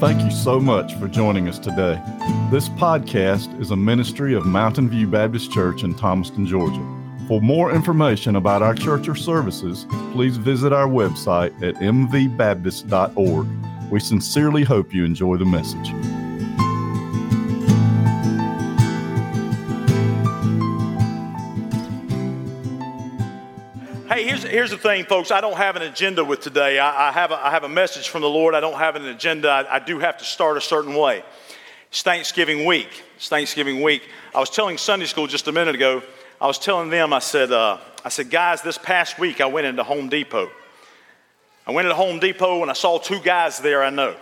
Thank you so much for joining us today. This podcast is a ministry of Mountain View Baptist Church in Thomaston, Georgia. For more information about our church or services, please visit our website at mvbaptist.org. We sincerely hope you enjoy the message. Here's, the thing, folks. I don't have an agenda with today. I, I have, a, I have a message from the Lord. I don't have an agenda. I, I do have to start a certain way. It's Thanksgiving week. It's Thanksgiving week. I was telling Sunday school just a minute ago, I was telling them, I said, uh, I said, guys, this past week I went into Home Depot. I went into Home Depot and I saw two guys there I know.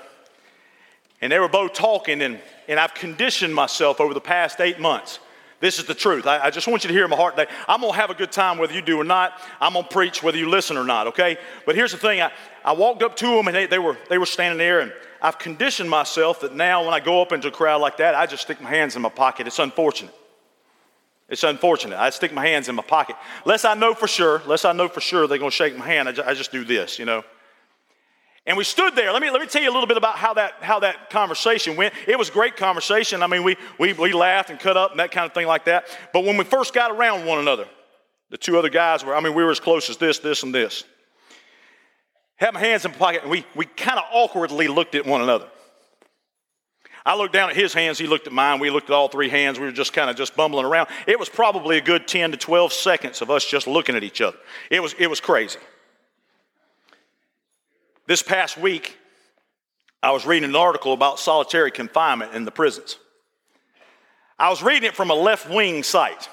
And they were both talking, and, and I've conditioned myself over the past eight months this is the truth. I, I, just want you to hear my heart today. I'm going to have a good time whether you do or not. I'm going to preach whether you listen or not, okay? But here's the thing I, I walked up to them and they, they, were, they were standing there, and I've conditioned myself that now when I go up into a crowd like that, I just stick my hands in my pocket. It's unfortunate. It's unfortunate. I stick my hands in my pocket. Less I know for sure, less I know for sure they're going to shake my hand, I I just do this, you know. And we stood there. Let me, let me tell you a little bit about how that, how that conversation went. It was a great conversation. I mean, we, we, we laughed and cut up and that kind of thing like that. But when we first got around one another, the two other guys were, I mean, we were as close as this, this, and this. Had my hands in my pocket, and we, we kind of awkwardly looked at one another. I looked down at his hands, he looked at mine, we looked at all three hands, we were just kind of just bumbling around. It was probably a good 10 to 12 seconds of us just looking at each other. It was, it was crazy. This past week, I was reading an article about solitary confinement in the prisons. I was reading it from a left wing site.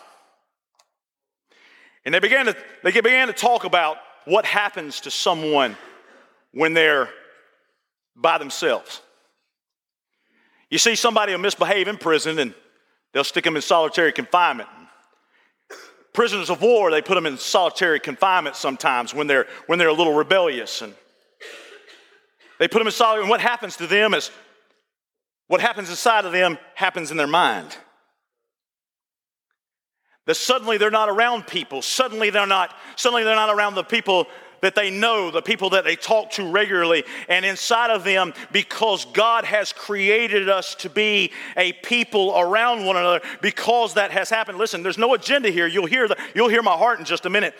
And they began, to, they began to talk about what happens to someone when they're by themselves. You see, somebody will misbehave in prison and they'll stick them in solitary confinement. Prisoners of war, they put them in solitary confinement sometimes when they're, when they're a little rebellious and they put them in solitary, and what happens to them is what happens inside of them happens in their mind. That suddenly they're not around people. Suddenly they're not, suddenly they're not around the people that they know, the people that they talk to regularly, and inside of them, because God has created us to be a people around one another, because that has happened. Listen, there's no agenda here. You'll hear, the, you'll hear my heart in just a minute.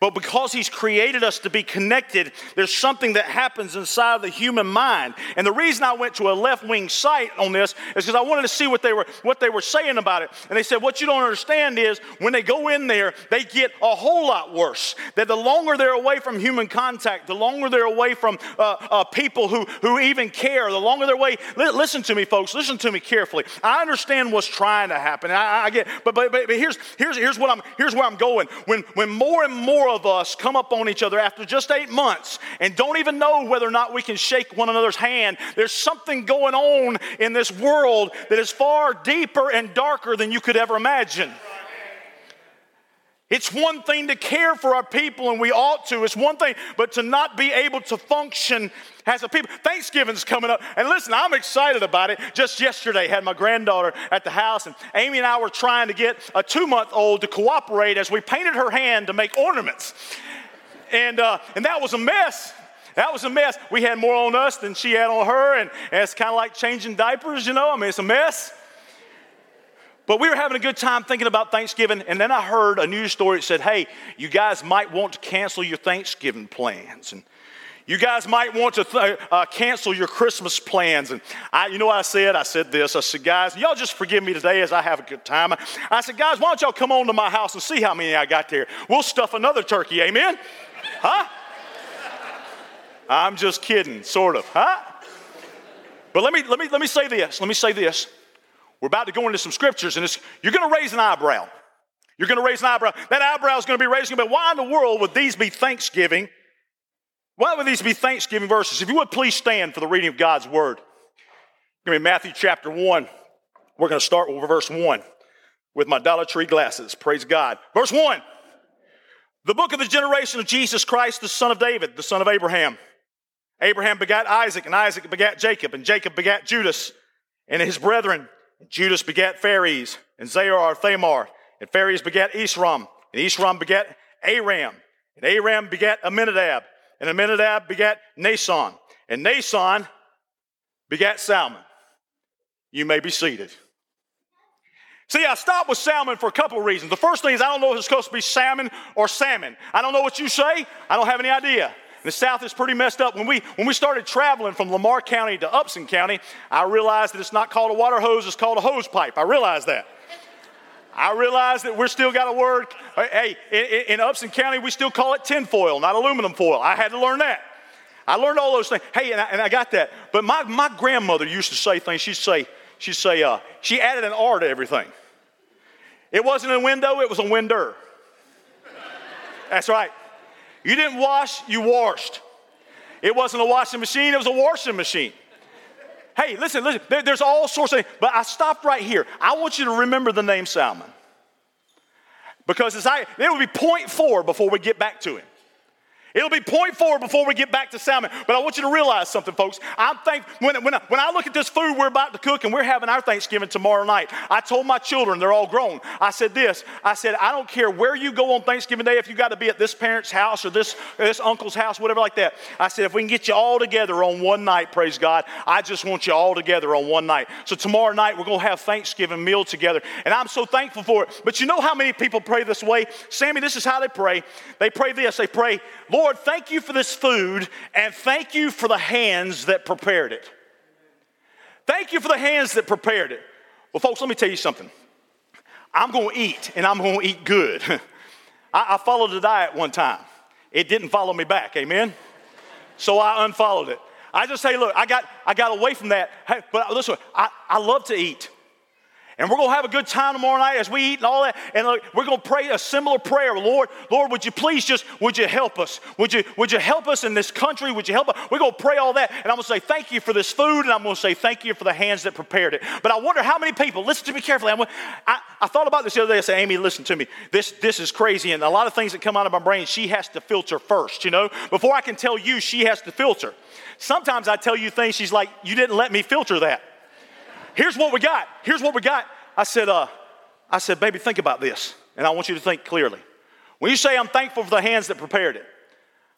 But because He's created us to be connected, there's something that happens inside of the human mind. And the reason I went to a left wing site on this is because I wanted to see what they, were, what they were saying about it. And they said, What you don't understand is when they go in there, they get a whole lot worse. That the longer they're away from human contact, the longer they're away from uh, uh, people who, who even care, the longer they're away. Li- listen to me, folks. Listen to me carefully. I understand what's trying to happen. I, I get, but, but, but here's, here's, here's, what I'm, here's where I'm going. When, when more and more of us come up on each other after just eight months and don't even know whether or not we can shake one another's hand, there's something going on in this world that is far deeper and darker than you could ever imagine. It's one thing to care for our people, and we ought to. It's one thing, but to not be able to function as a people. Thanksgiving's coming up, and listen, I'm excited about it. Just yesterday, had my granddaughter at the house, and Amy and I were trying to get a two-month-old to cooperate as we painted her hand to make ornaments, and uh, and that was a mess. That was a mess. We had more on us than she had on her, and, and it's kind of like changing diapers, you know. I mean, it's a mess. But we were having a good time thinking about Thanksgiving, and then I heard a news story that said, hey, you guys might want to cancel your Thanksgiving plans. And you guys might want to th- uh, cancel your Christmas plans. And I, you know what I said? I said this. I said, guys, y'all just forgive me today as I have a good time. I said, guys, why don't y'all come on to my house and see how many I got there? We'll stuff another turkey, amen? Huh? I'm just kidding, sort of, huh? But let me, let me, let me say this. Let me say this. We're about to go into some scriptures, and you're going to raise an eyebrow. You're going to raise an eyebrow. That eyebrow is going to be raised. But why in the world would these be Thanksgiving? Why would these be Thanksgiving verses? If you would please stand for the reading of God's word. Give me Matthew chapter 1. We're going to start with verse 1 with my Dollar Tree glasses. Praise God. Verse 1. The book of the generation of Jesus Christ, the son of David, the son of Abraham. Abraham begat Isaac, and Isaac begat Jacob, and Jacob begat Judas and his brethren. Judas begat Phares, and Zerah Thamar, and Phares begat Esrom, and Esrom begat Aram, and Aram begat Amminadab, and Amminadab begat Nason, and Nason begat salmon. You may be seated. See, I stopped with salmon for a couple of reasons. The first thing is I don't know if it's supposed to be salmon or salmon. I don't know what you say. I don't have any idea. The South is pretty messed up. When we, when we started traveling from Lamar County to Upson County, I realized that it's not called a water hose, it's called a hose pipe. I realized that. I realized that we're still got a word. Hey, in, in Upson County, we still call it tinfoil, not aluminum foil. I had to learn that. I learned all those things. Hey, and I, and I got that. But my, my grandmother used to say things. She'd say, she'd say, uh, she added an R to everything. It wasn't a window, it was a winder. That's right. You didn't wash, you washed. It wasn't a washing machine, it was a washing machine. Hey, listen, listen, there, there's all sorts of things, but I stopped right here. I want you to remember the name Salmon. Because it's, it would be point four before we get back to him. It'll be point four before we get back to salmon. But I want you to realize something, folks. I'm when, when, I, when I look at this food we're about to cook and we're having our Thanksgiving tomorrow night, I told my children, they're all grown, I said this I said, I don't care where you go on Thanksgiving Day, if you got to be at this parent's house or this, this uncle's house, whatever like that. I said, if we can get you all together on one night, praise God, I just want you all together on one night. So tomorrow night, we're going to have Thanksgiving meal together. And I'm so thankful for it. But you know how many people pray this way? Sammy, this is how they pray. They pray this. They pray, Lord, thank you for this food and thank you for the hands that prepared it. Thank you for the hands that prepared it. Well, folks, let me tell you something. I'm going to eat and I'm going to eat good. I, I followed a diet one time. It didn't follow me back, amen? So I unfollowed it. I just say, look, I got, I got away from that. Hey, but listen, I, I love to eat. And we're going to have a good time tomorrow night as we eat and all that. And look, we're going to pray a similar prayer. Lord, Lord, would you please just, would you help us? Would you, would you help us in this country? Would you help us? We're going to pray all that. And I'm going to say thank you for this food. And I'm going to say thank you for the hands that prepared it. But I wonder how many people, listen to me carefully. I, I, I thought about this the other day. I said, Amy, listen to me. This, this is crazy. And a lot of things that come out of my brain, she has to filter first, you know? Before I can tell you, she has to filter. Sometimes I tell you things, she's like, you didn't let me filter that. Here's what we got. Here's what we got. I said, uh, I said, baby, think about this. And I want you to think clearly. When you say I'm thankful for the hands that prepared it,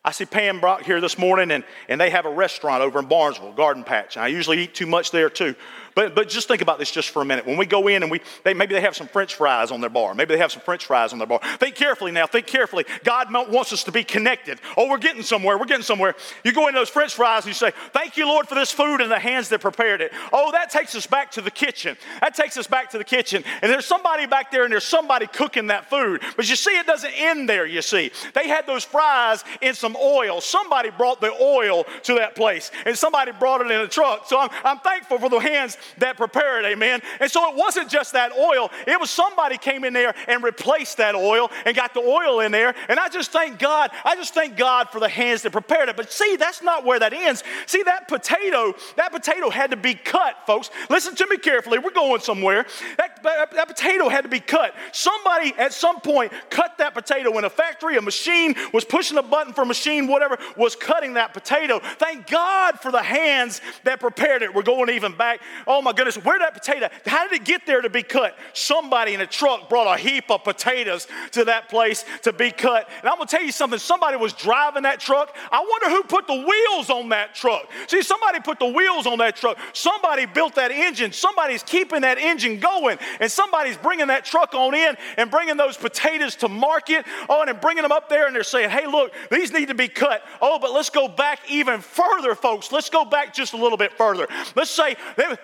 I see Pam Brock here this morning, and, and they have a restaurant over in Barnesville, Garden Patch. I usually eat too much there too. But, but just think about this just for a minute. When we go in and we, they, maybe they have some French fries on their bar. Maybe they have some French fries on their bar. Think carefully now. Think carefully. God wants us to be connected. Oh, we're getting somewhere. We're getting somewhere. You go into those French fries and you say, Thank you, Lord, for this food and the hands that prepared it. Oh, that takes us back to the kitchen. That takes us back to the kitchen. And there's somebody back there and there's somebody cooking that food. But you see, it doesn't end there, you see. They had those fries in some oil. Somebody brought the oil to that place and somebody brought it in a truck. So I'm, I'm thankful for the hands that prepared it, amen. And so it wasn't just that oil, it was somebody came in there and replaced that oil and got the oil in there. And I just thank God, I just thank God for the hands that prepared it. But see, that's not where that ends. See, that potato, that potato had to be cut, folks. Listen to me carefully. We're going somewhere. That, that, that potato had to be cut. Somebody at some point cut that potato in a factory, a machine was pushing a button for a machine, whatever, was cutting that potato. Thank God for the hands that prepared it. We're going even back. Oh my goodness, where that potato, how did it get there to be cut? Somebody in a truck brought a heap of potatoes to that place to be cut. And I'm gonna tell you something, somebody was driving that truck. I wonder who put the wheels on that truck. See, somebody put the wheels on that truck. Somebody built that engine. Somebody's keeping that engine going. And somebody's bringing that truck on in and bringing those potatoes to market. Oh, and bringing them up there and they're saying, hey, look, these need to be cut. Oh, but let's go back even further, folks. Let's go back just a little bit further. Let's say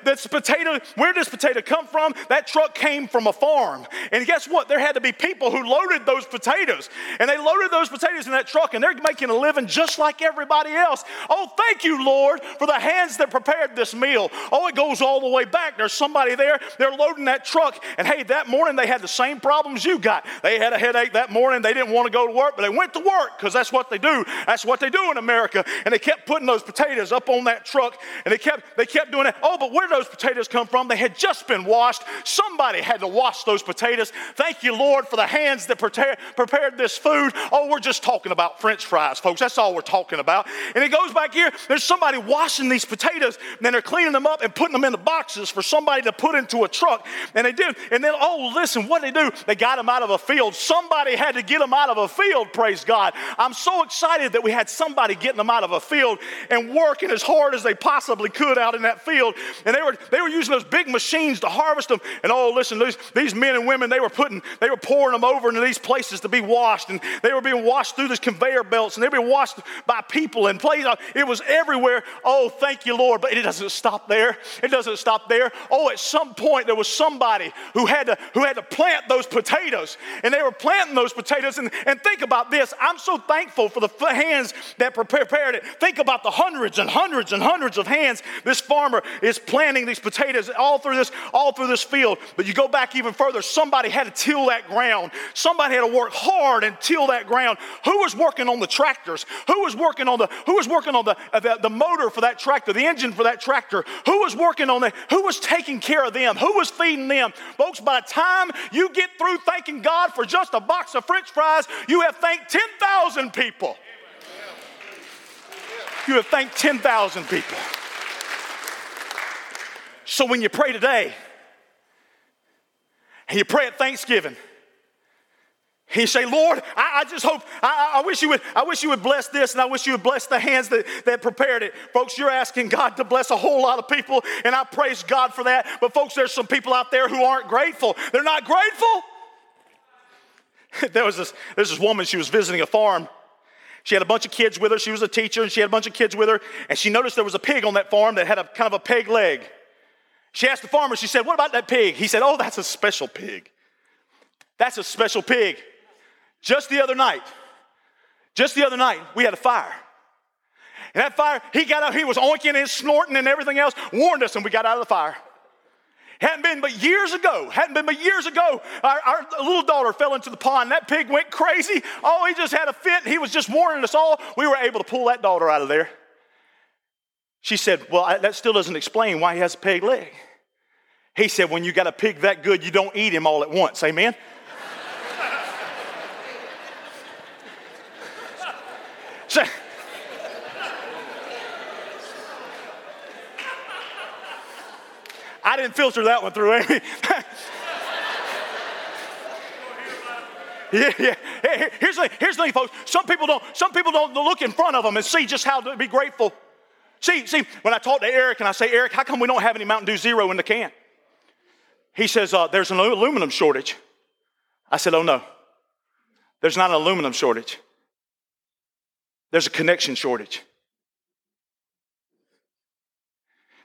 this potato where this potato come from? That truck came from a farm. And guess what? There had to be people who loaded those potatoes. And they loaded those potatoes in that truck and they're making a living just like everybody else. Oh, thank you, Lord, for the hands that prepared this meal. Oh, it goes all the way back. There's somebody there. They're loading that truck. And hey, that morning they had the same problems you got. They had a headache that morning. They didn't want to go to work, but they went to work because that's what they do. That's what they do in America. And they kept putting those potatoes up on that truck and they kept they kept doing that. Oh, but where did those potatoes come from? They had just been washed. Somebody had to wash those potatoes. Thank you, Lord, for the hands that prepared this food. Oh, we're just talking about French fries, folks. That's all we're talking about. And it goes back here. There's somebody washing these potatoes, and then they're cleaning them up and putting them in the boxes for somebody to put into a truck. And And they did. And then, oh, listen, what did they do? They got them out of a field. Somebody had to get them out of a field, praise God. I'm so excited that we had somebody getting them out of a field and working as hard as they possibly could out in that field. And they were, they were using those big machines to harvest them. And oh, listen, these, these men and women, they were putting, they were pouring them over into these places to be washed. And they were being washed through these conveyor belts and they were being washed by people and places. It was everywhere. Oh, thank you, Lord. But it doesn't stop there. It doesn't stop there. Oh, at some point there was somebody who had to, who had to plant those potatoes. And they were planting those potatoes. And, and think about this. I'm so thankful for the hands that prepared it. Think about the hundreds and hundreds and hundreds of hands this farmer is planting these potatoes all through this, all through this field. But you go back even further, somebody had to till that ground. Somebody had to work hard and till that ground. Who was working on the tractors? Who was working on the who was working on the, uh, the, the motor for that tractor, the engine for that tractor? Who was working on that? Who was taking care of them? Who was feeding them? Folks, by the time you get through thanking God for just a box of french fries, you have thanked 10,000 people. You have thanked 10,000 people. So when you pray today, and you pray at Thanksgiving, you say, Lord, I, I just hope, I, I, wish you would, I wish you would bless this, and I wish you would bless the hands that, that prepared it. Folks, you're asking God to bless a whole lot of people, and I praise God for that. But folks, there's some people out there who aren't grateful. They're not grateful. there was this, there's this woman, she was visiting a farm. She had a bunch of kids with her. She was a teacher, and she had a bunch of kids with her. And she noticed there was a pig on that farm that had a kind of a peg leg. She asked the farmer, she said, What about that pig? He said, Oh, that's a special pig. That's a special pig. Just the other night, just the other night, we had a fire. And that fire, he got out, he was oinking and snorting and everything else, warned us, and we got out of the fire. Hadn't been but years ago, hadn't been but years ago, our, our, little daughter fell into the pond. That pig went crazy. Oh, he just had a fit. He was just warning us all. We were able to pull that daughter out of there. She said, Well, I, that still doesn't explain why he has a peg leg. He said, When you got a pig that good, you don't eat him all at once. Amen? So, I didn't filter that one through, Amy. yeah, yeah. Here's the, here's the thing, folks. Some people don't. Some people don't look in front of them and see just how to be grateful. See, see. When I talk to Eric and I say, Eric, how come we don't have any Mountain Dew Zero in the can? He says, uh, There's an aluminum shortage. I said, Oh no, there's not an aluminum shortage. There's a connection shortage.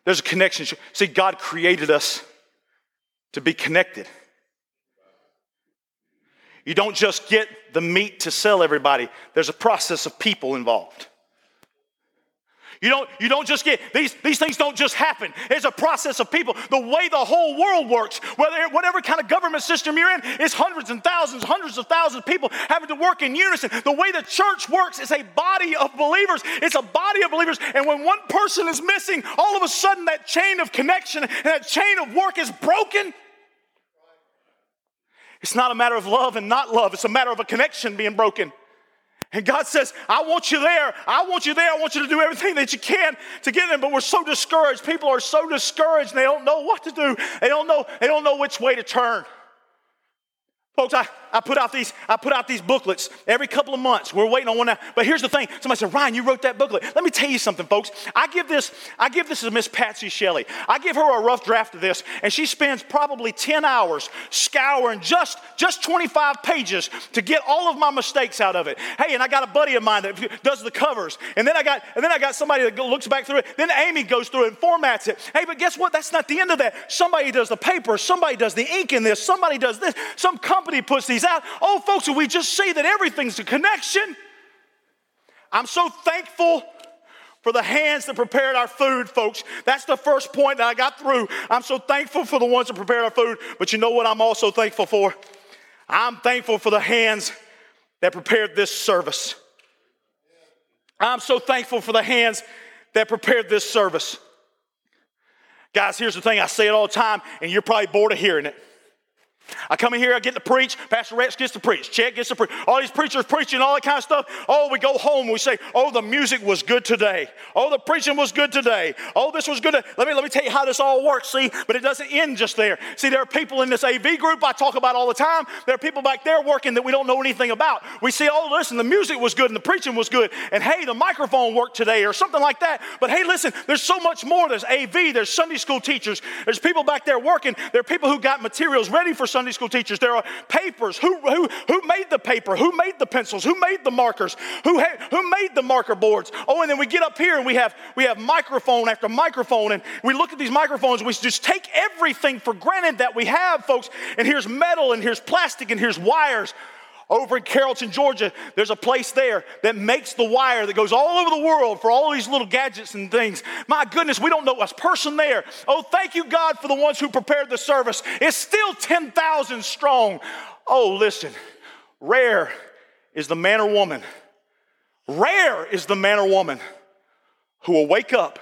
There's a connection. See, God created us to be connected. You don't just get the meat to sell everybody, there's a process of people involved. You don't, you don't just get, these, these things don't just happen. It's a process of people. The way the whole world works, whether, whatever kind of government system you're in, is hundreds and thousands, hundreds of thousands of people having to work in unison. The way the church works is a body of believers. It's a body of believers. And when one person is missing, all of a sudden that chain of connection and that chain of work is broken. It's not a matter of love and not love, it's a matter of a connection being broken. And God says, I want you there. I want you there. I want you to do everything that you can to get them. But we're so discouraged. People are so discouraged they don't know what to do. They don't know, they don't know which way to turn. Folks, I, I put out these, I put out these booklets every couple of months. We're waiting on one now. But here's the thing. Somebody said, Ryan, you wrote that booklet. Let me tell you something, folks. I give this, I give this to Miss Patsy Shelley. I give her a rough draft of this, and she spends probably 10 hours scouring just, just 25 pages to get all of my mistakes out of it. Hey, and I got a buddy of mine that does the covers. And then I got, and then I got somebody that looks back through it. Then Amy goes through it and formats it. Hey, but guess what? That's not the end of that. Somebody does the paper, somebody does the ink in this, somebody does this, some company puts these out. Oh, folks, we just see that everything's a connection. I'm so thankful for the hands that prepared our food, folks. That's the first point that I got through. I'm so thankful for the ones that prepared our food, but you know what I'm also thankful for? I'm thankful for the hands that prepared this service. I'm so thankful for the hands that prepared this service. Guys, here's the thing I say it all the time, and you're probably bored of hearing it. I come in here, I get to preach. Pastor Rex gets to preach. Chet gets to preach. All these preachers preaching, all that kind of stuff. Oh, we go home. We say, "Oh, the music was good today. Oh, the preaching was good today. Oh, this was good." Let me let me tell you how this all works. See, but it doesn't end just there. See, there are people in this AV group I talk about all the time. There are people back there working that we don't know anything about. We see, "Oh, listen, the music was good and the preaching was good, and hey, the microphone worked today," or something like that. But hey, listen, there's so much more. There's AV. There's Sunday school teachers. There's people back there working. There are people who got materials ready for Sunday school teachers. There are papers. Who, who, who made the paper? Who made the pencils? Who made the markers? Who, had, who made the marker boards? Oh, and then we get up here and we have, we have microphone after microphone, and we look at these microphones we just take everything for granted that we have, folks. And here's metal, and here's plastic, and here's wires. Over in Carrollton, Georgia, there's a place there that makes the wire that goes all over the world for all these little gadgets and things. My goodness, we don't know a person there. Oh, thank you, God, for the ones who prepared the service. It's still 10,000 strong. Oh, listen, rare is the man or woman, rare is the man or woman who will wake up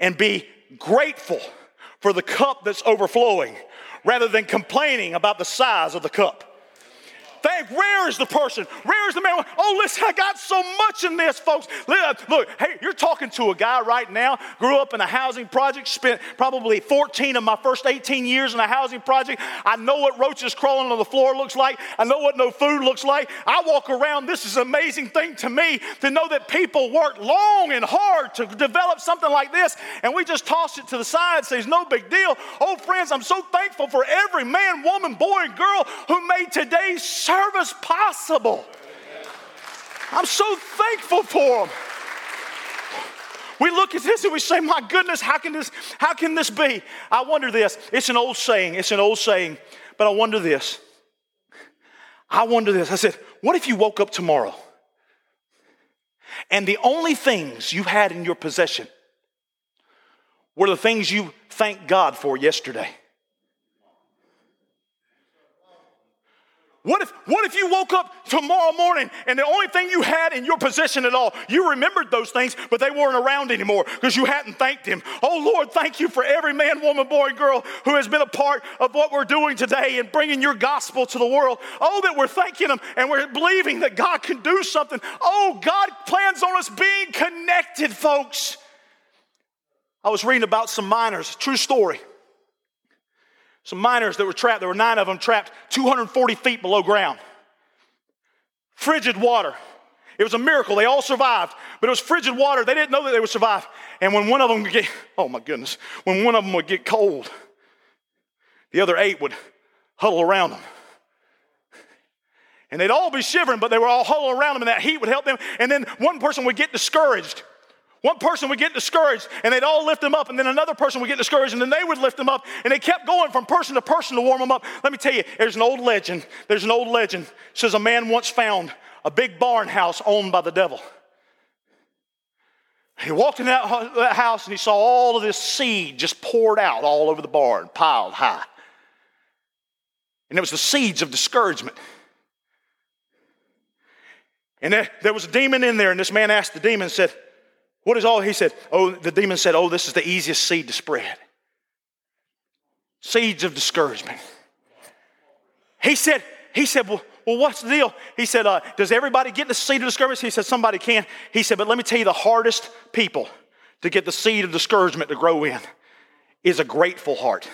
and be grateful for the cup that's overflowing rather than complaining about the size of the cup. Thank, rare is the person, rare is the man. Oh, listen, I got so much in this, folks. Look, hey, you're talking to a guy right now, grew up in a housing project, spent probably 14 of my first 18 years in a housing project. I know what roaches crawling on the floor looks like. I know what no food looks like. I walk around, this is an amazing thing to me to know that people work long and hard to develop something like this, and we just toss it to the side, says no big deal. Oh, friends, I'm so thankful for every man, woman, boy, and girl who made today's service possible. I'm so thankful for them. We look at this and we say, My goodness, how can this, how can this be? I wonder this. It's an old saying, it's an old saying, but I wonder this. I wonder this. I said, What if you woke up tomorrow and the only things you had in your possession were the things you thanked God for yesterday? What if, what if you woke up tomorrow morning and the only thing you had in your possession at all, you remembered those things, but they weren't around anymore because you hadn't thanked Him? Oh Lord, thank you for every man, woman, boy, and girl who has been a part of what we're doing today and bringing your gospel to the world. Oh, that we're thanking Him and we're believing that God can do something. Oh, God plans on us being connected, folks. I was reading about some miners, true story some miners that were trapped. There were nine of them trapped 240 feet below ground. Frigid water. It was a miracle. They all survived, but it was frigid water. They didn't know that they would survive. And when one of them would get, oh my goodness, when one of them would get cold, the other eight would huddle around them. And they'd all be shivering, but they were all huddled around them, and that heat would help them. And then one person would get discouraged one person would get discouraged and they'd all lift them up, and then another person would get discouraged and then they would lift them up, and they kept going from person to person to warm them up. Let me tell you, there's an old legend. There's an old legend. It says a man once found a big barn house owned by the devil. He walked in that house and he saw all of this seed just poured out all over the barn, piled high. And it was the seeds of discouragement. And there was a demon in there, and this man asked the demon, said, what is all? He said, Oh, the demon said, Oh, this is the easiest seed to spread. Seeds of discouragement. He said, he said, well, well what's the deal? He said, uh, does everybody get the seed of discouragement? He said, somebody can. He said, but let me tell you the hardest people to get the seed of discouragement to grow in is a grateful heart.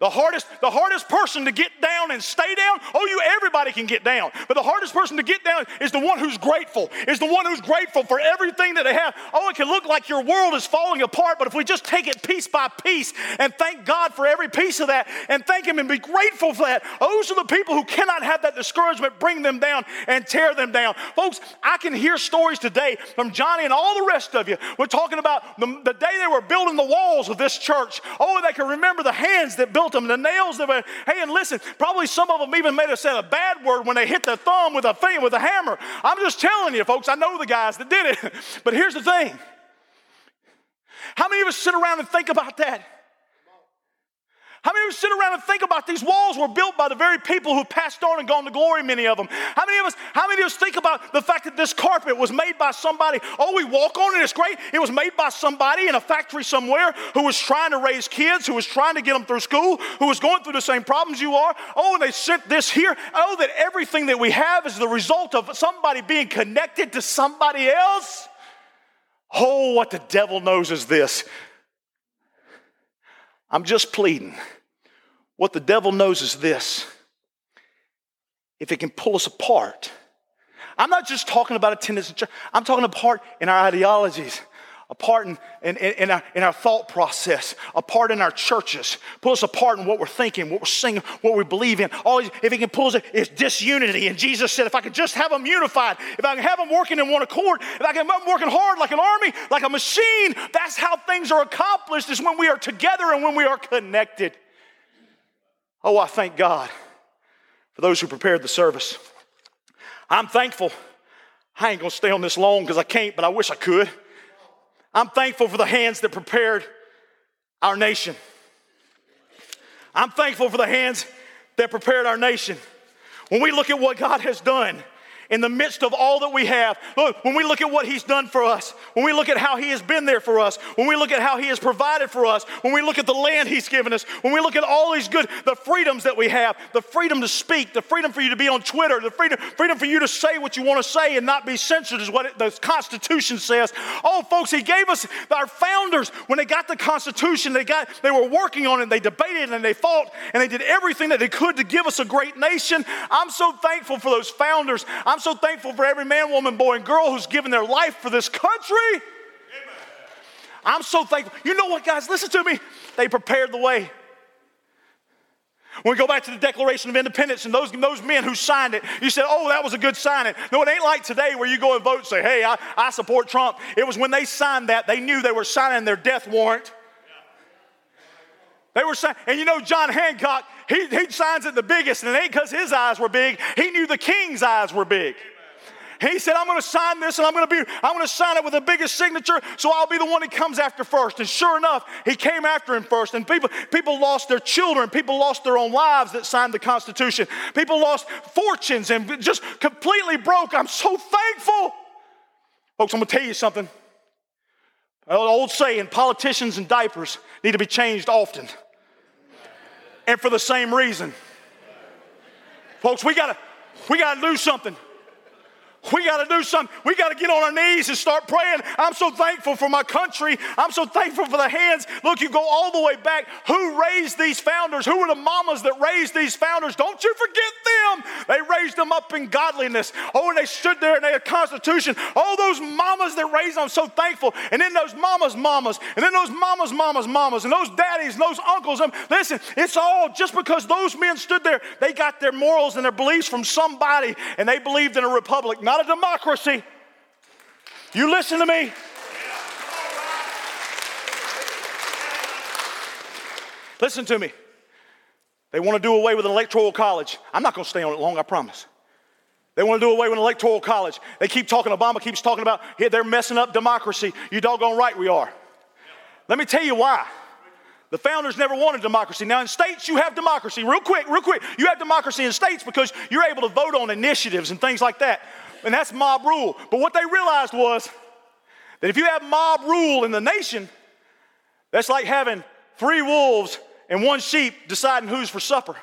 The hardest, the hardest person to get down and stay down, oh, you everybody can get down. But the hardest person to get down is the one who's grateful, is the one who's grateful for everything that they have. Oh, it can look like your world is falling apart, but if we just take it piece by piece and thank God for every piece of that and thank Him and be grateful for that, those are the people who cannot have that discouragement bring them down and tear them down. Folks, I can hear stories today from Johnny and all the rest of you. We're talking about the, the day they were building the walls of this church. Oh, they can remember the hands that built them, the nails that were, hey, and listen, probably some of them even made us say a bad word when they hit the thumb with a thing, with a hammer. I'm just telling you, folks, I know the guys that did it. But here's the thing. How many of us sit around and think about that? How many of us sit around and think about these walls were built by the very people who passed on and gone to glory, many of them? How many of us, how many of us think about the fact that this carpet was made by somebody? Oh, we walk on it, it's great. It was made by somebody in a factory somewhere who was trying to raise kids, who was trying to get them through school, who was going through the same problems you are. Oh, and they sent this here. Oh, that everything that we have is the result of somebody being connected to somebody else. Oh, what the devil knows is this. I'm just pleading. What the devil knows is this. If it can pull us apart, I'm not just talking about attendance I'm talking apart in our ideologies apart in, in, in, our, in our thought process, apart in our churches, pull us apart in what we're thinking, what we're singing, what we believe in. Always, if he can pull us, it's disunity. And Jesus said, if I could just have them unified, if I can have them working in one accord, if I can have them working hard like an army, like a machine, that's how things are accomplished, is when we are together and when we are connected. Oh, I thank God for those who prepared the service. I'm thankful. I ain't gonna stay on this long because I can't, but I wish I could. I'm thankful for the hands that prepared our nation. I'm thankful for the hands that prepared our nation. When we look at what God has done, in the midst of all that we have. Look, when we look at what He's done for us, when we look at how He has been there for us, when we look at how He has provided for us, when we look at the land He's given us, when we look at all these good, the freedoms that we have, the freedom to speak, the freedom for you to be on Twitter, the freedom, freedom for you to say what you want to say and not be censored is what it, the Constitution says. Oh, folks, He gave us our founders when they got the Constitution, they got they were working on it, they debated and they fought and they did everything that they could to give us a great nation. I'm so thankful for those founders. I'm so thankful for every man, woman, boy, and girl who's given their life for this country. Amen. I'm so thankful. You know what, guys? Listen to me. They prepared the way. When we go back to the Declaration of Independence and those, those men who signed it, you said, oh, that was a good signing. No, it ain't like today where you go and vote and say, hey, I, I support Trump. It was when they signed that, they knew they were signing their death warrant. They were saying, and you know, John Hancock, he, he signs it the biggest, and it ain't because his eyes were big. He knew the king's eyes were big. He said, I'm going to sign this and I'm going to be, I'm going to sign it with the biggest signature, so I'll be the one that comes after first. And sure enough, he came after him first. And people, people lost their children, people lost their own lives that signed the Constitution. People lost fortunes and just completely broke. I'm so thankful. Folks, I'm going to tell you something. An old saying, politicians and diapers need to be changed often and for the same reason. Folks, we gotta, we gotta do something. We got to do something. We got to get on our knees and start praying. I'm so thankful for my country. I'm so thankful for the hands. Look, you go all the way back. Who raised these founders? Who were the mamas that raised these founders? Don't you forget them. They raised them up in godliness. Oh, and they stood there and they had constitution. All those mamas that raised them, I'm so thankful. And then those mamas, mamas, and then those mamas, mamas, mamas, and those daddies and those uncles. And listen, it's all just because those men stood there, they got their morals and their beliefs from somebody, and they believed in a republic, not not a democracy. You listen to me. Listen to me. They want to do away with an electoral college. I'm not going to stay on it long, I promise. They want to do away with an electoral college. They keep talking, Obama keeps talking about hey, they're messing up democracy. You doggone right we are. Let me tell you why. The founders never wanted democracy. Now, in states, you have democracy. Real quick, real quick. You have democracy in states because you're able to vote on initiatives and things like that and that's mob rule. But what they realized was that if you have mob rule in the nation, that's like having three wolves and one sheep deciding who's for supper.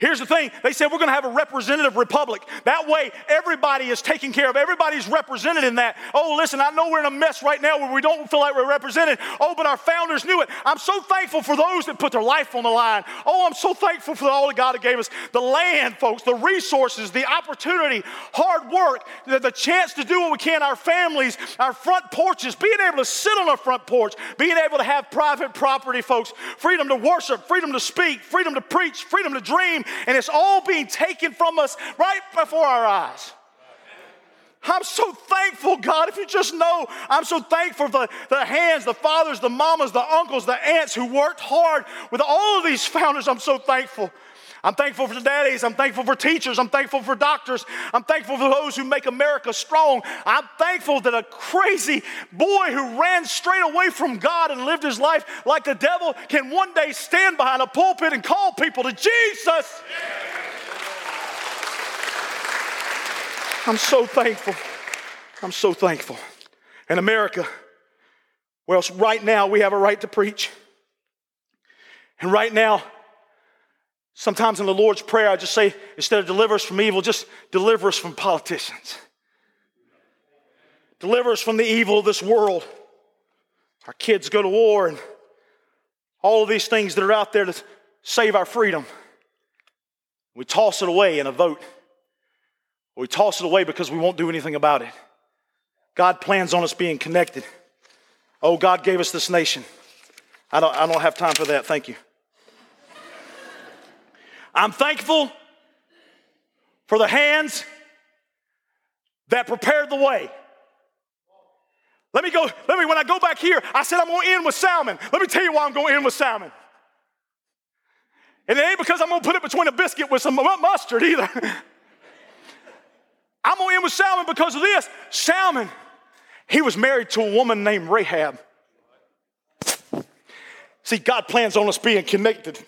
Here's the thing they said we're going to have a representative republic. That way, everybody is taken care of, everybody's represented in that. Oh, listen, I know we're in a mess right now where we don't feel like we're represented. Oh, but our founders knew it. I'm so thankful for those that put their life on the line. Oh, I'm so thankful for all that God gave us the land, folks, the resources, the opportunity, hard work, the, the chance to do what we can, our families, our front porches, being able to sit on our front porch, being able to have private property, folks, freedom to worship, freedom to speak, freedom to preach, freedom to dream and it's all being taken from us right before our eyes. I'm so thankful, God. If you just know, I'm so thankful for the, the hands, the fathers, the mamas, the uncles, the aunts who worked hard with all of these founders. I'm so thankful. I'm thankful for daddies. I'm thankful for teachers. I'm thankful for doctors. I'm thankful for those who make America strong. I'm thankful that a crazy boy who ran straight away from God and lived his life like the devil can one day stand behind a pulpit and call people to Jesus. I'm so thankful. I'm so thankful. In America, well, right now we have a right to preach. And right now, Sometimes in the Lord's Prayer, I just say, instead of deliver us from evil, just deliver us from politicians. Deliver us from the evil of this world. Our kids go to war and all of these things that are out there to save our freedom. We toss it away in a vote. We toss it away because we won't do anything about it. God plans on us being connected. Oh, God gave us this nation. I don't, I don't have time for that. Thank you. I'm thankful for the hands that prepared the way. Let me go, let me, when I go back here, I said I'm gonna end with salmon. Let me tell you why I'm gonna end with salmon. And it ain't because I'm gonna put it between a biscuit with some mustard either. I'm gonna end with salmon because of this. Salmon, he was married to a woman named Rahab. See, God plans on us being connected.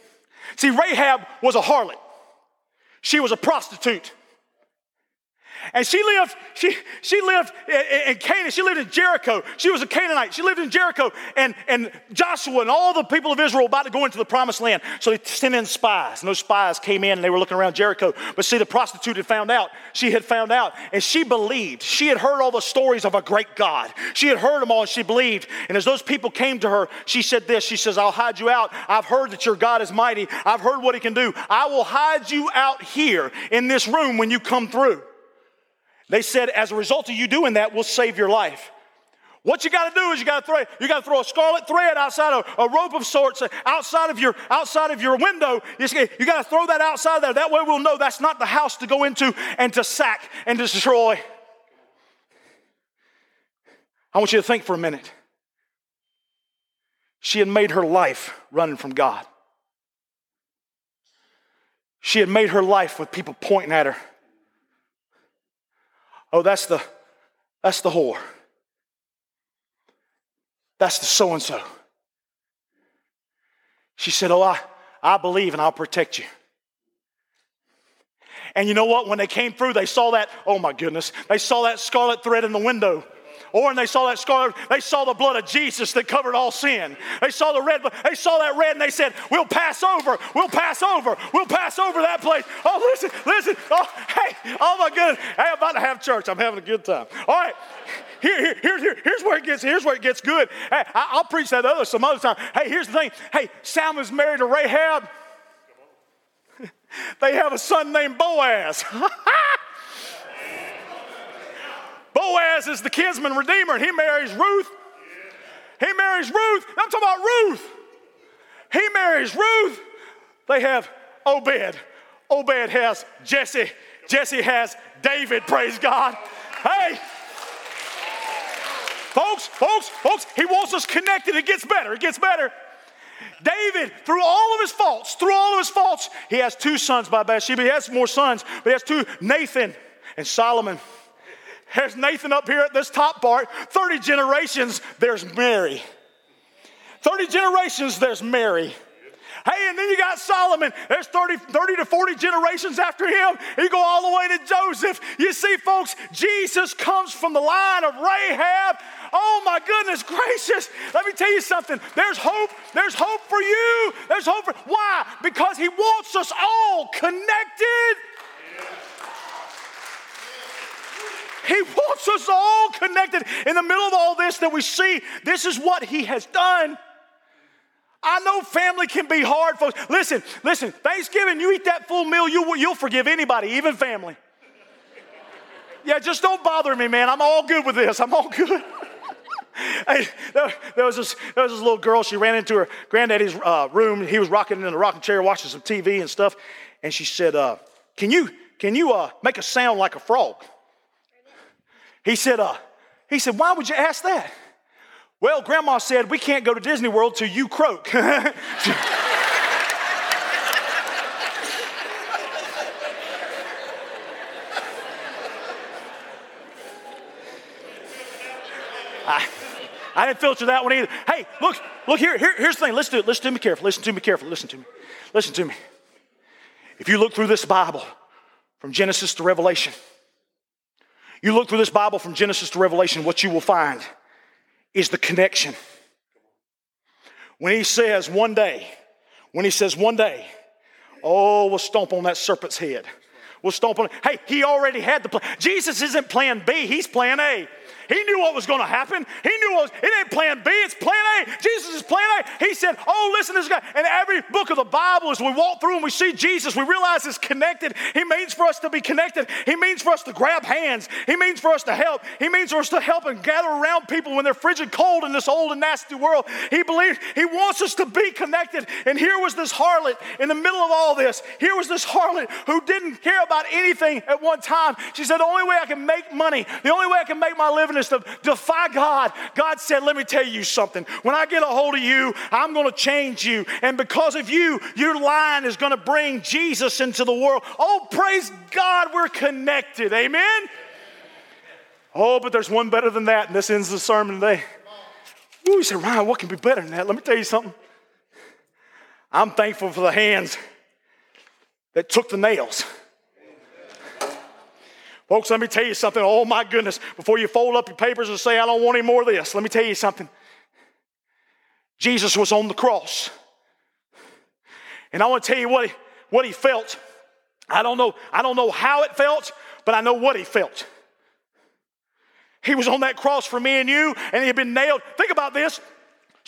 See, Rahab was a harlot, she was a prostitute. And she lived, she, she lived in Canaan. She lived in Jericho. She was a Canaanite. She lived in Jericho. And, and Joshua and all the people of Israel about to go into the promised land. So they sent in spies. And those spies came in and they were looking around Jericho. But see, the prostitute had found out. She had found out. And she believed. She had heard all the stories of a great God. She had heard them all and she believed. And as those people came to her, she said this. She says, I'll hide you out. I've heard that your God is mighty. I've heard what he can do. I will hide you out here in this room when you come through. They said, as a result of you doing that, we'll save your life. What you got to do is you got to throw you got to throw a scarlet thread outside of a rope of sorts uh, outside of your outside of your window. You, you got to throw that outside there. That way we'll know that's not the house to go into and to sack and destroy. I want you to think for a minute. She had made her life running from God. She had made her life with people pointing at her. Oh, that's the that's the whore. That's the so and so. She said, Oh, I, I believe and I'll protect you. And you know what? When they came through, they saw that, oh my goodness, they saw that scarlet thread in the window. Oh, or when they saw that scarlet, they saw the blood of Jesus that covered all sin. They saw the red, they saw that red and they said, We'll pass over, we'll pass over, we'll pass over that place. Oh, listen, listen. Oh, hey, oh my goodness. Hey, I'm about to have church. I'm having a good time. All right. Here, here, here, here, here's where it gets here's where it gets good. Hey, I, will preach that other some other time. Hey, here's the thing. Hey, Salmon's married to Rahab. they have a son named Boaz. Boaz is the kinsman redeemer, and he marries Ruth. He marries Ruth. I'm talking about Ruth. He marries Ruth. They have Obed. Obed has Jesse. Jesse has David, praise God. Hey, folks, folks, folks, he wants us connected. It gets better. It gets better. David, through all of his faults, through all of his faults, he has two sons by Bathsheba. He has more sons, but he has two Nathan and Solomon. There's Nathan up here at this top part. 30 generations, there's Mary. 30 generations, there's Mary. Hey, and then you got Solomon. There's 30, 30 to 40 generations after him. You go all the way to Joseph. You see, folks, Jesus comes from the line of Rahab. Oh my goodness gracious. Let me tell you something. There's hope. There's hope for you. There's hope for why? Because he wants us all connected. He wants us all connected. In the middle of all this that we see, this is what He has done. I know family can be hard, folks. Listen, listen, Thanksgiving, you eat that full meal, you, you'll forgive anybody, even family. Yeah, just don't bother me, man. I'm all good with this. I'm all good. there, there, was this, there was this little girl. She ran into her granddaddy's uh, room. He was rocking in a rocking chair, watching some TV and stuff. And she said, uh, "Can you can you uh, make a sound like a frog?" He said, uh, he said, why would you ask that? Well, grandma said, we can't go to Disney World till you croak. I, I didn't filter that one either. Hey, look, look here, here, here's the thing. Let's do it. Listen to me carefully. Listen to me carefully. Listen to me. Listen to me. If you look through this Bible from Genesis to Revelation, you look through this Bible from Genesis to Revelation, what you will find is the connection. When he says one day, when he says one day, oh, we'll stomp on that serpent's head. We'll stomp on it. Hey, he already had the plan. Jesus isn't plan B, he's plan A. He knew what was going to happen. He knew what was, it ain't plan B, it's plan A. Jesus is plan A. He said, Oh, listen to this guy. And every book of the Bible, as we walk through and we see Jesus, we realize it's connected. He means for us to be connected. He means for us to grab hands. He means for us to help. He means for us to help and gather around people when they're frigid cold in this old and nasty world. He believes He wants us to be connected. And here was this harlot in the middle of all this. Here was this harlot who didn't care about anything at one time. She said, The only way I can make money, the only way I can make my living to defy God. God said, Let me tell you something. When I get a hold of you, I'm going to change you. And because of you, your line is going to bring Jesus into the world. Oh, praise God, we're connected. Amen? Oh, but there's one better than that. And this ends the sermon today. Ooh, you said, Ryan, what can be better than that? Let me tell you something. I'm thankful for the hands that took the nails Folks, let me tell you something. Oh my goodness. Before you fold up your papers and say, I don't want any more of this, let me tell you something. Jesus was on the cross. And I want to tell you what he, what he felt. I don't know, I don't know how it felt, but I know what he felt. He was on that cross for me and you, and he had been nailed. Think about this.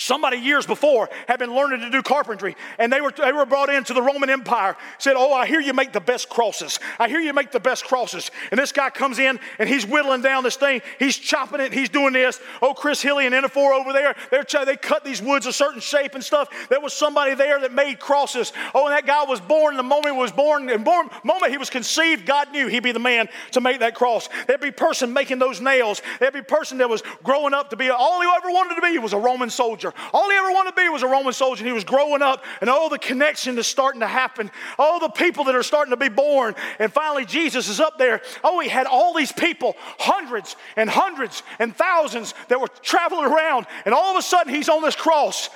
Somebody years before had been learning to do carpentry, and they were, they were brought into the Roman Empire. Said, Oh, I hear you make the best crosses. I hear you make the best crosses. And this guy comes in and he's whittling down this thing. He's chopping it. He's doing this. Oh, Chris Hilly and Enofor over there, they're, they cut these woods a certain shape and stuff. There was somebody there that made crosses. Oh, and that guy was born. The moment he was born, and born, moment he was conceived, God knew he'd be the man to make that cross. There'd be person making those nails. There'd be person that was growing up to be all he ever wanted to be was a Roman soldier soldier. All he ever wanted to be was a Roman soldier. And He was growing up, and all the connection is starting to happen. All the people that are starting to be born. And finally, Jesus is up there. Oh, he had all these people, hundreds and hundreds and thousands that were traveling around. And all of a sudden, he's on this cross,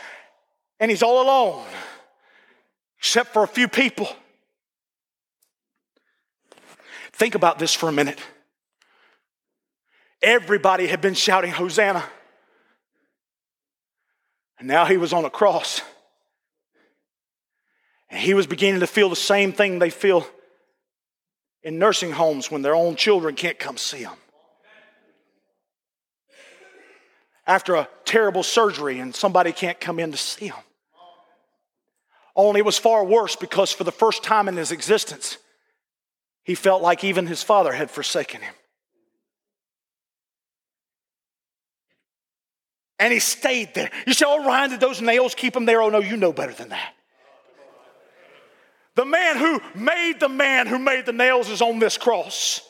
and he's all alone, except for a few people. Think about this for a minute. Everybody had been shouting, Hosanna. And now he was on a cross. And he was beginning to feel the same thing they feel in nursing homes when their own children can't come see them. After a terrible surgery and somebody can't come in to see them. Only it was far worse because for the first time in his existence, he felt like even his father had forsaken him. And he stayed there. You say, oh, Ryan, did those nails keep him there? Oh, no, you know better than that. The man who made the man who made the nails is on this cross.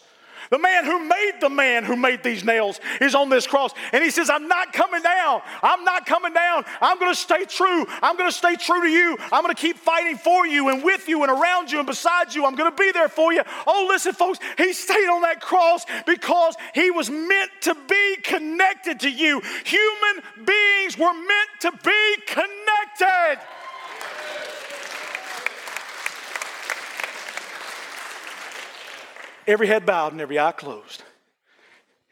The man who made the man who made these nails is on this cross. And he says, I'm not coming down. I'm not coming down. I'm going to stay true. I'm going to stay true to you. I'm going to keep fighting for you and with you and around you and beside you. I'm going to be there for you. Oh, listen, folks, he stayed on that cross because he was meant to be connected to you. Human beings were meant to be connected. Every head bowed and every eye closed.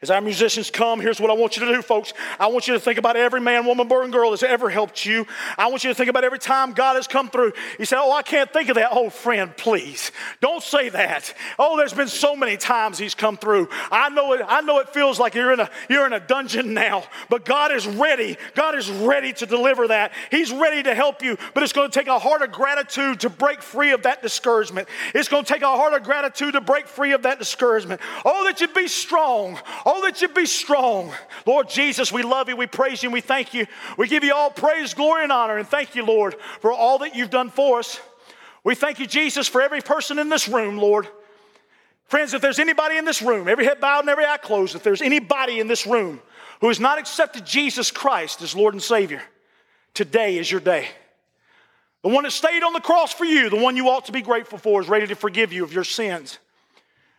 As our musicians come, here's what I want you to do, folks. I want you to think about every man, woman, boy, and girl that's ever helped you. I want you to think about every time God has come through. You say, Oh, I can't think of that. Oh, friend, please. Don't say that. Oh, there's been so many times He's come through. I know it, I know it feels like you're in a you're in a dungeon now, but God is ready. God is ready to deliver that. He's ready to help you, but it's going to take a heart of gratitude to break free of that discouragement. It's going to take a heart of gratitude to break free of that discouragement. Oh, that you be strong. Oh, that you be strong. Lord Jesus, we love you, we praise you, we thank you. We give you all praise, glory, and honor. And thank you, Lord, for all that you've done for us. We thank you, Jesus, for every person in this room, Lord. Friends, if there's anybody in this room, every head bowed and every eye closed, if there's anybody in this room who has not accepted Jesus Christ as Lord and Savior, today is your day. The one that stayed on the cross for you, the one you ought to be grateful for, is ready to forgive you of your sins.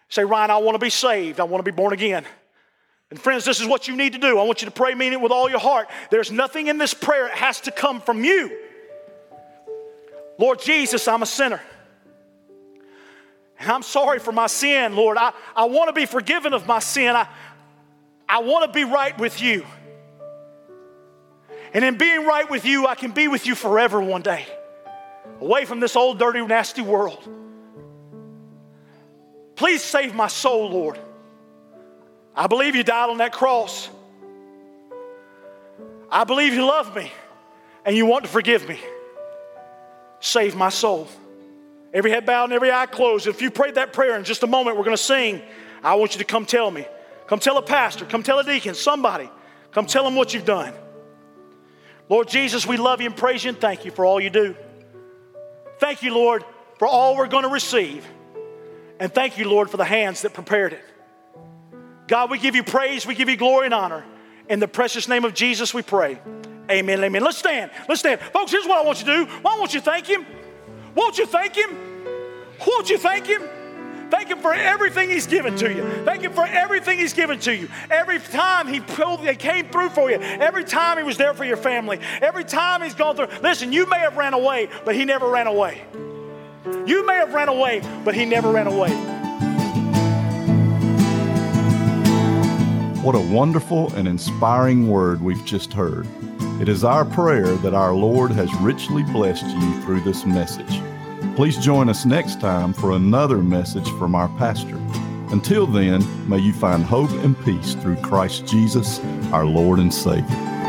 Say, Ryan, I want to be saved. I want to be born again. And friends, this is what you need to do. I want you to pray, mean it with all your heart. There's nothing in this prayer, it has to come from you. Lord Jesus, I'm a sinner. And I'm sorry for my sin, Lord. I, I want to be forgiven of my sin. I, I want to be right with you. And in being right with you, I can be with you forever one day, away from this old, dirty, nasty world. Please save my soul, Lord. I believe you died on that cross. I believe you love me and you want to forgive me. Save my soul. Every head bowed and every eye closed. If you prayed that prayer in just a moment, we're going to sing. I want you to come tell me. Come tell a pastor. Come tell a deacon. Somebody. Come tell them what you've done. Lord Jesus, we love you and praise you and thank you for all you do. Thank you, Lord, for all we're going to receive. And thank you, Lord, for the hands that prepared it. God, we give you praise, we give you glory and honor. In the precious name of Jesus, we pray. Amen. Amen. Let's stand. Let's stand. Folks, here's what I want you to do. Why won't you thank Him? Won't you thank Him? Won't you thank Him? Thank Him for everything He's given to you. Thank Him for everything He's given to you. Every time He pulled, He came through for you. Every time He was there for your family. Every time He's gone through. Listen, you may have ran away, but He never ran away. You may have ran away, but He never ran away. What a wonderful and inspiring word we've just heard. It is our prayer that our Lord has richly blessed you through this message. Please join us next time for another message from our pastor. Until then, may you find hope and peace through Christ Jesus, our Lord and Savior.